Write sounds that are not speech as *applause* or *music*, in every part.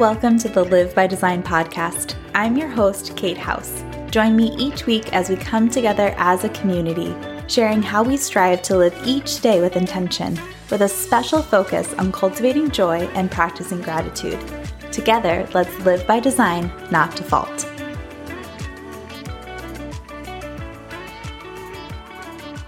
Welcome to the Live by Design podcast. I'm your host, Kate House. Join me each week as we come together as a community, sharing how we strive to live each day with intention, with a special focus on cultivating joy and practicing gratitude. Together, let's live by design, not default.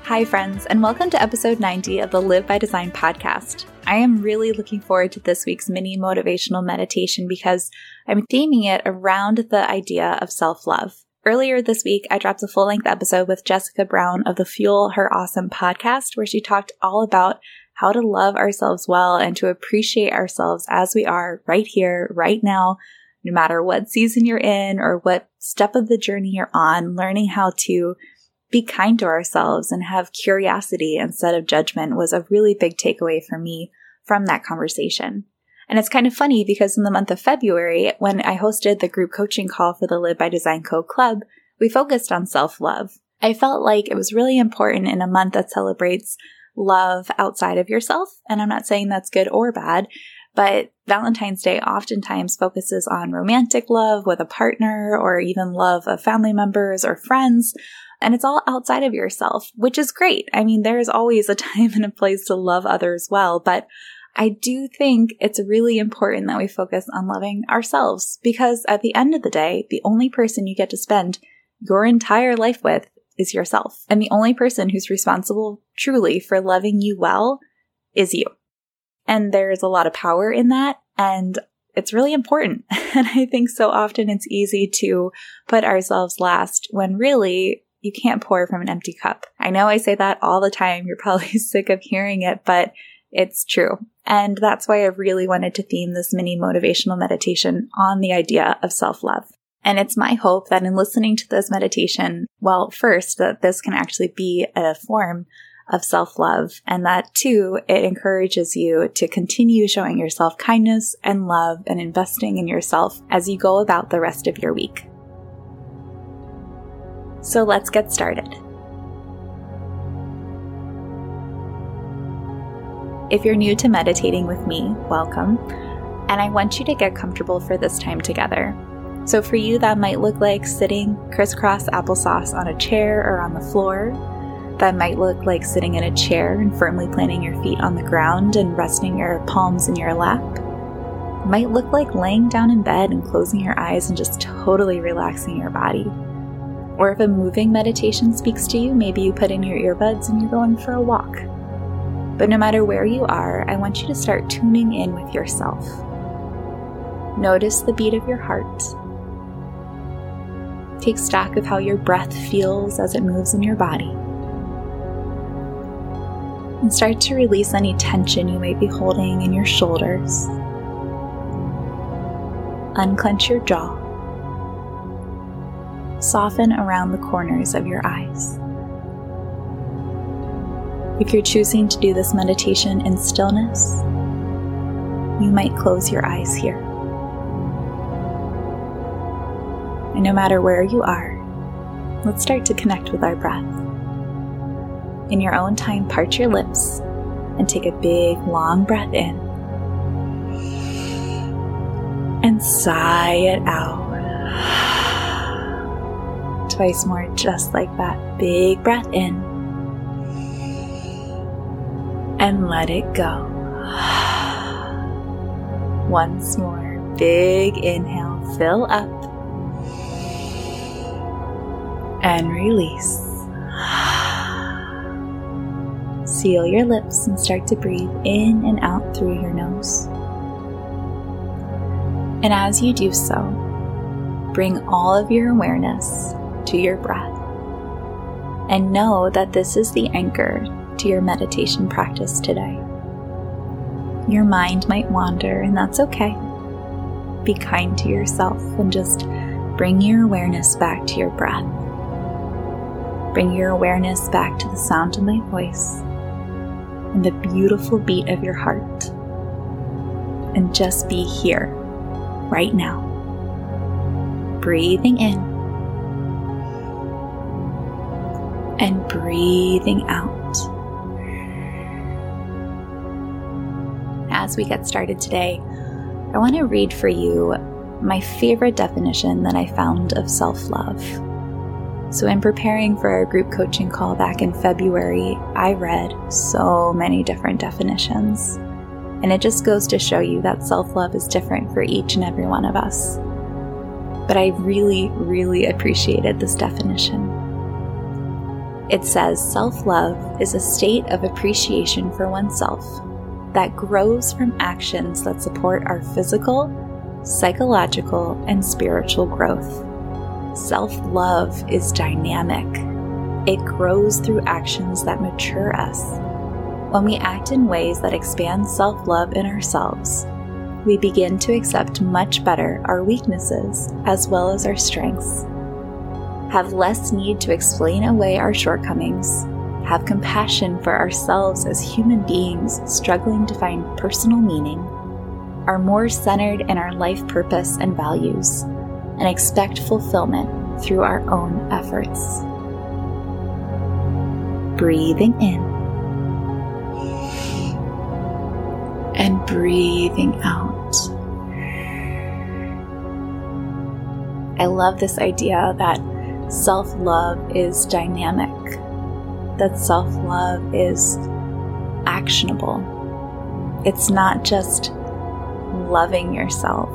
Hi, friends, and welcome to episode 90 of the Live by Design podcast. I am really looking forward to this week's mini motivational meditation because I'm theming it around the idea of self love. Earlier this week, I dropped a full length episode with Jessika Brown of the Fuel Her Awesome podcast, where she talked all about how to love ourselves well and to appreciate ourselves as we are right here, right now, no matter what season you're in or what step of the journey you're on, learning how to be kind to ourselves and have curiosity instead of judgment was a really big takeaway for me from that conversation. And it's kind of funny because in the month of February, when I hosted the group coaching call for the Live by Design Co Club, we focused on self love. I felt like it was really important in a month that celebrates love outside of yourself. And I'm not saying that's good or bad, but Valentine's Day oftentimes focuses on romantic love with a partner or even love of family members or friends. And it's all outside of yourself, which is great. I mean, there's always a *laughs* time and a place to love others well, but I do think it's really important that we focus on loving ourselves because at the end of the day, the only person you get to spend your entire life with is yourself. And the only person who's responsible truly for loving you well is you. And there's a lot of power in that. And it's really important. *laughs* And I think so often it's easy to put ourselves last when really you can't pour from an empty cup. I know I say that all the time. You're probably *laughs* sick of hearing it, but it's true. And that's why I really wanted to theme this mini motivational meditation on the idea of self love. And it's my hope that in listening to this meditation, well, first, that this can actually be a form of self love, and that two, it encourages you to continue showing yourself kindness and love and investing in yourself as you go about the rest of your week. So let's get started. If you're new to meditating with me, welcome, and I want you to get comfortable for this time together. So, for you, that might look like sitting crisscross applesauce on a chair or on the floor, that might look like sitting in a chair and firmly planting your feet on the ground and resting your palms in your lap. Might look like laying down in bed and closing your eyes and just totally relaxing your body. Or if a moving meditation speaks to you, maybe you put in your earbuds and you're going for a walk. But no matter where you are, I want you to start tuning in with yourself. Notice the beat of your heart. Take stock of how your breath feels as it moves in your body and start to release any tension you might be holding in your shoulders. Unclench your jaw. Soften around the corners of your eyes. If you're choosing to do this meditation in stillness, you might close your eyes here. And no matter where you are, let's start to connect with our breath. In your own time, part your lips and take a big, long breath in. And sigh it out. Twice more, just like that. Big breath in. And let it go. *sighs* Once more, big inhale, fill up. And release. *sighs* Seal your lips and start to breathe in and out through your nose. And as you do so, bring all of your awareness to your breath. And know that this is the anchor to your meditation practice today. Your mind might wander, and that's okay. Be kind to yourself and just bring your awareness back to your breath. Bring your awareness back to the sound of my voice and the beautiful beat of your heart. And just be here, right now. Breathing in and breathing out. As we get started today, I want to read for you my favorite definition that I found of self love. So, in preparing for our group coaching call back in February, I read so many different definitions. And it just goes to show you that self love is different for each and every one of us. But I really, really appreciated this definition. It says self love is a state of appreciation for oneself that grows from actions that support our physical, psychological, and spiritual growth. Self love is dynamic. It grows through actions that mature us. When we act in ways that expand self love in ourselves, we begin to accept much better our weaknesses as well as our strengths, have less need to explain away our shortcomings, have compassion for ourselves as human beings struggling to find personal meaning, are more centered in our life purpose and values, and expect fulfillment through our own efforts. Breathing in and breathing out. I love this idea that self love is dynamic that self love is actionable. It's not just loving yourself,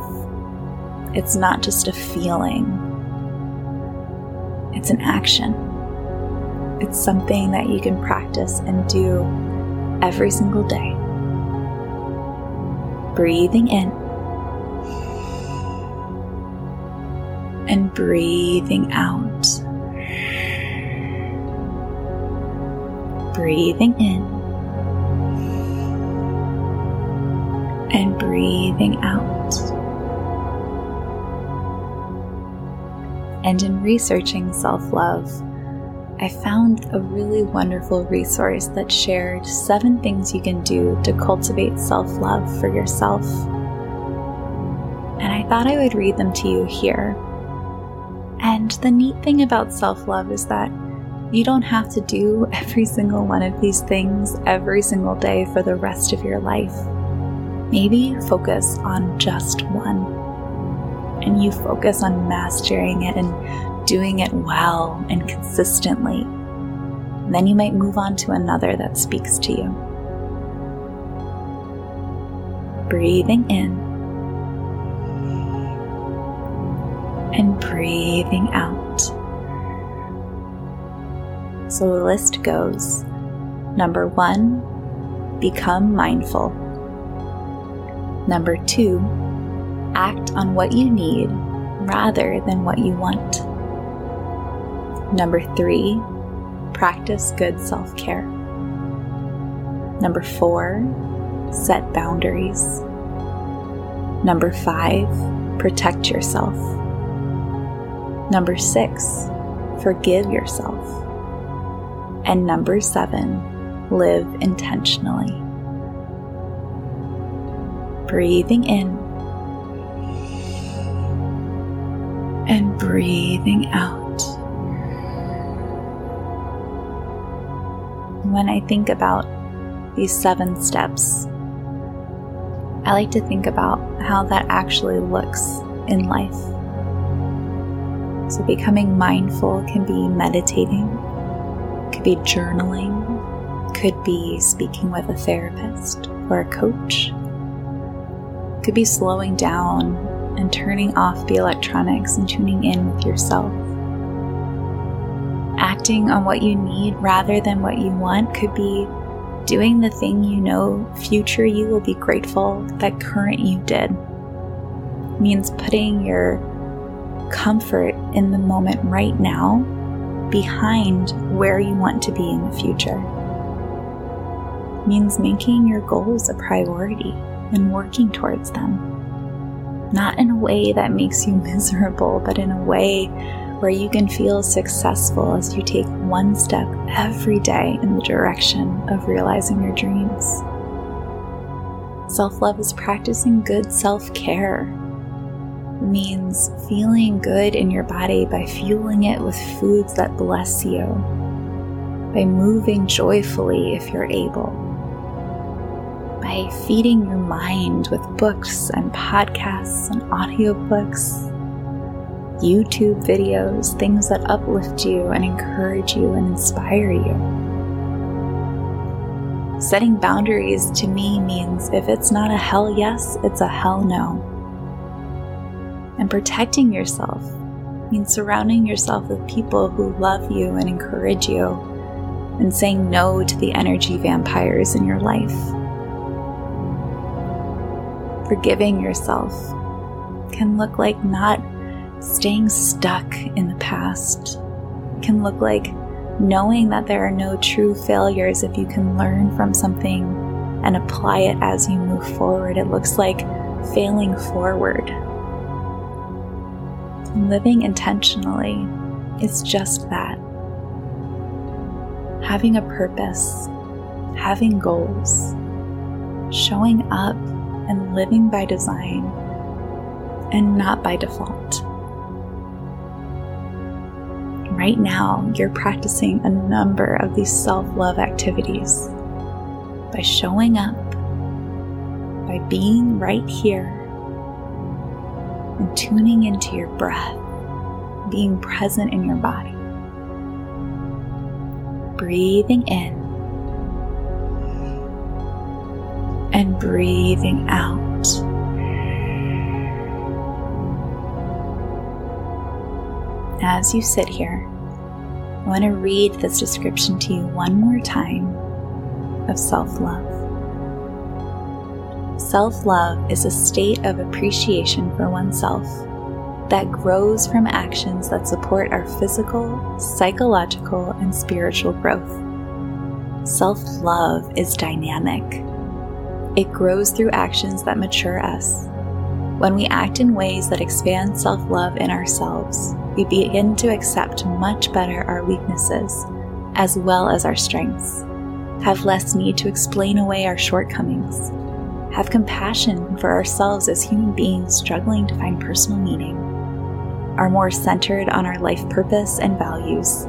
it's not just a feeling, it's an action. It's something that you can practice and do every single day. Breathing in and breathing out. Breathing in and breathing out. And in researching self love, I found a really wonderful resource that shared seven things you can do to cultivate self love for yourself. And I thought I would read them to you here. And the neat thing about self love is that you don't have to do every single one of these things every single day for the rest of your life. Maybe focus on just one. And you focus on mastering it and doing it well and consistently. And then you might move on to another that speaks to you. Breathing in and breathing out. So the list goes number one, become mindful. Number two, act on what you need rather than what you want. Number three, practice good self care. Number four, set boundaries. Number five, protect yourself. Number six, forgive yourself. And number seven, live intentionally. Breathing in and breathing out. When I think about these seven steps, I like to think about how that actually looks in life. So, becoming mindful can be meditating, could be journaling, could be speaking with a therapist or a coach, could be slowing down and turning off the electronics and tuning in with yourself. Acting on what you need rather than what you want could be doing the thing you know future you will be grateful that current you did. It means putting your comfort in the moment right now behind where you want to be in the future. It means making your goals a priority and working towards them. Not in a way that makes you *laughs* miserable, but in a way where you can feel successful as you take one step every day in the direction of realizing your dreams. Self love is practicing good self care means feeling good in your body by fueling it with foods that bless you, by moving joyfully if you're able, by feeding your mind with books and podcasts and audiobooks, YouTube videos, things that uplift you and encourage you and inspire you. Setting boundaries to me means if it's not a hell yes, it's a hell no. And protecting yourself means surrounding yourself with people who love you and encourage you, and saying no to the energy vampires in your life. Forgiving yourself can look like not staying stuck in the past, can look like knowing that there are no true failures if you can learn from something and apply it as you move forward. It looks like failing forward. Living intentionally is just that. Having a purpose, having goals, showing up and living by design and not by default. Right now you're practicing a number of these self love activities by showing up, by being right here, and tuning into your breath, being present in your body. Breathing in and breathing out. as you sit here, I want to read this description to you one more time of self love. Self love is a state of appreciation for oneself that grows from actions that support our physical, psychological, and spiritual growth. Self love is dynamic. It grows through actions that mature us. When we act in ways that expand self love in ourselves, we begin to accept much better our weaknesses as well as our strengths, have less need to explain away our shortcomings, have compassion for ourselves as human beings struggling to find personal meaning, are more centered on our life purpose and values,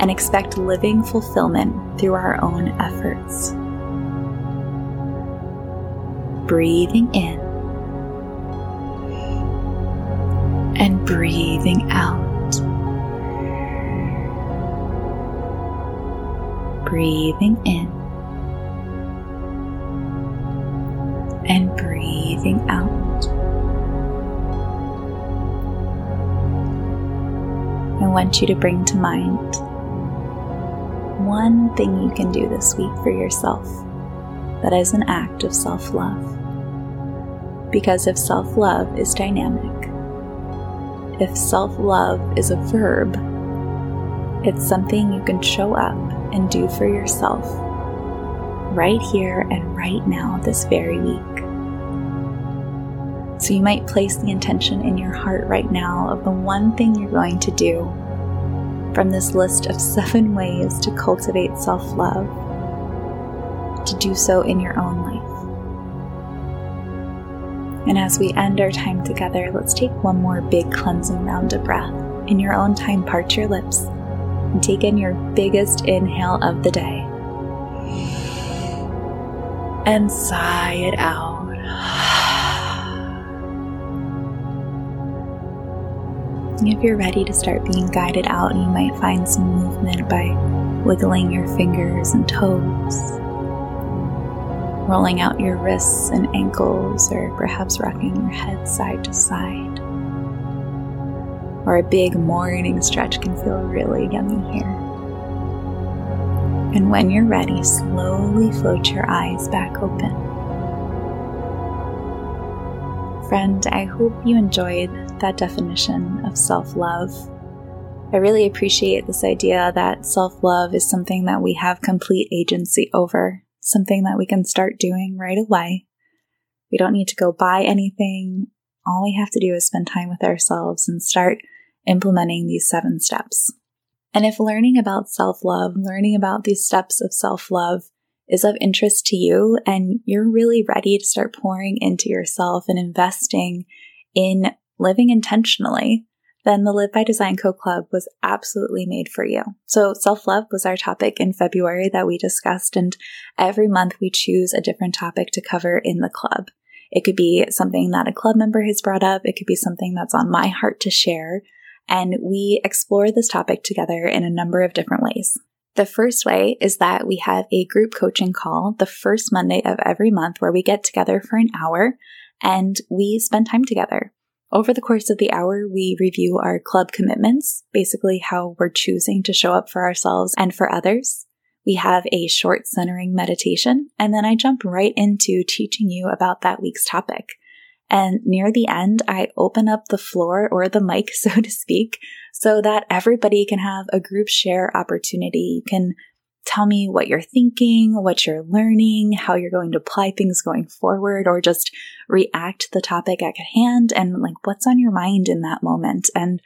and expect living fulfillment through our own efforts. Breathing in and breathing out. Breathing in and breathing out. I want you to bring to mind one thing you can do this week for yourself that is an act of self love. Because if self love is dynamic, if self love is a verb, it's something you can show up and do for yourself right here and right now, this very week. So you might place the intention in your heart right now of the one thing you're going to do from this list of seven *laughs* ways to cultivate self love, to do so in your own life. And as we end our time together, let's take one more big cleansing round of breath. In your own time, part your lips and take in your biggest inhale of the day. And sigh it out. If you're ready to start being guided out, you might find some movement by wiggling your fingers and toes rolling out your wrists and ankles, or perhaps rocking your head side to side. Or a big morning stretch can feel really yummy here. And when you're ready, slowly float your eyes back open. Friend, I hope you enjoyed that definition of self love. I really appreciate this idea that self love is something that we have complete agency over something that we can start doing right away. We don't need to go buy anything. All we have to do is spend time with ourselves and start implementing these seven steps. And if learning about self love, learning about these steps of self love is of interest to you and you're really ready to start pouring into yourself and investing in living intentionally, then the Live by Design Co Club was absolutely made for you. So self love was our topic in February that we discussed, and every month we choose a different topic to cover in the club. It could be something that a club member has brought up. It could be something that's on my heart to share. And we explore this topic together in a number of different ways. The first way is that we have a group coaching call the first Monday of every month where we get together for an hour and we spend time together. Over the course of the hour, we review our club commitments, basically how we're choosing to show up for ourselves and for others. We have a short centering meditation, and then I jump right into teaching you about that week's topic. And near the end, I open up the floor or the mic, *laughs* so to speak, so that everybody can have a group share opportunity. You can tell me what you're thinking, what you're learning, how you're going to apply things going forward, or just react to the topic at hand and like what's on your mind in that moment. And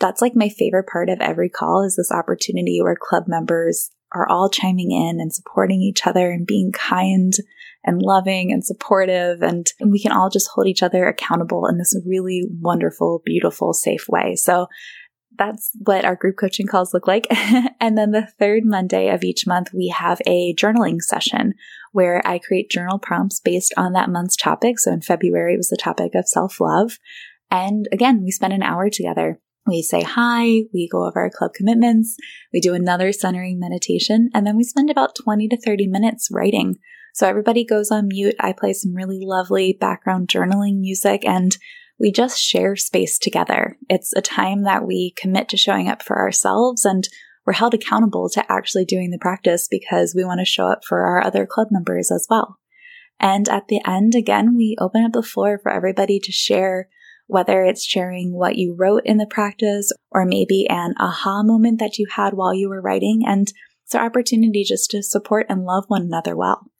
that's like my favorite part of every call is this opportunity where club members are all chiming in and supporting each other and being kind and loving and supportive. And we can all just hold each other accountable in this really wonderful, beautiful, safe way. So that's what our group coaching calls look like. *laughs* and then the third Monday of each month, we have a journaling session where I create journal prompts based on that month's topic. So in February, it was the topic of self love. And again, we spend an hour together. We say hi, we go over our club commitments, we do another centering meditation, and then we spend about 20 to 30 minutes writing. So everybody goes on mute. I play some really lovely background journaling music and we just share space together. It's a time that we commit to showing up for ourselves and we're held accountable to actually doing the practice because we want to show up for our other club members as well. And at the end, again, we open up the floor for everybody to share whether it's sharing what you wrote in the practice or maybe an aha moment that you had while you were writing. And it's an opportunity just to support and love one another well.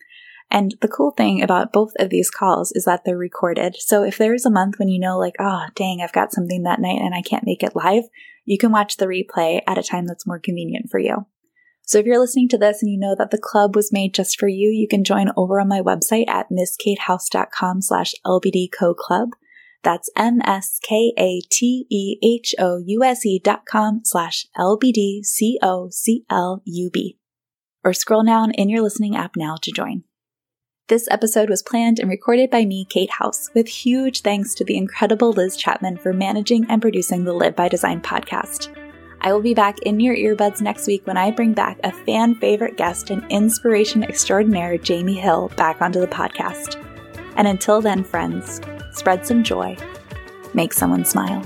And the cool thing about both of these calls is that they're recorded. So if there's a month when you know, like, oh, dang, I've got something that night and I can't make it live, you can watch the replay at a time that's more convenient for you. So if you're listening to this and you know that the club was made just for you, you can join over on my website at mskatehouse.com slash lbdcoclub. That's M-S-K-A-T-E-H-O-U-S-E dot com slash L-B-D-C-O-C-L-U-B. Or scroll down in your listening app now to join. This episode was planned and recorded by me, Kate House, with huge thanks to the incredible Liz Chapman for managing and producing the Live by Design podcast. I will be back in your earbuds next week when I bring back a fan favorite guest and inspiration extraordinaire, Jamie Hill, back onto the podcast. And until then, friends, spread some joy, make someone smile.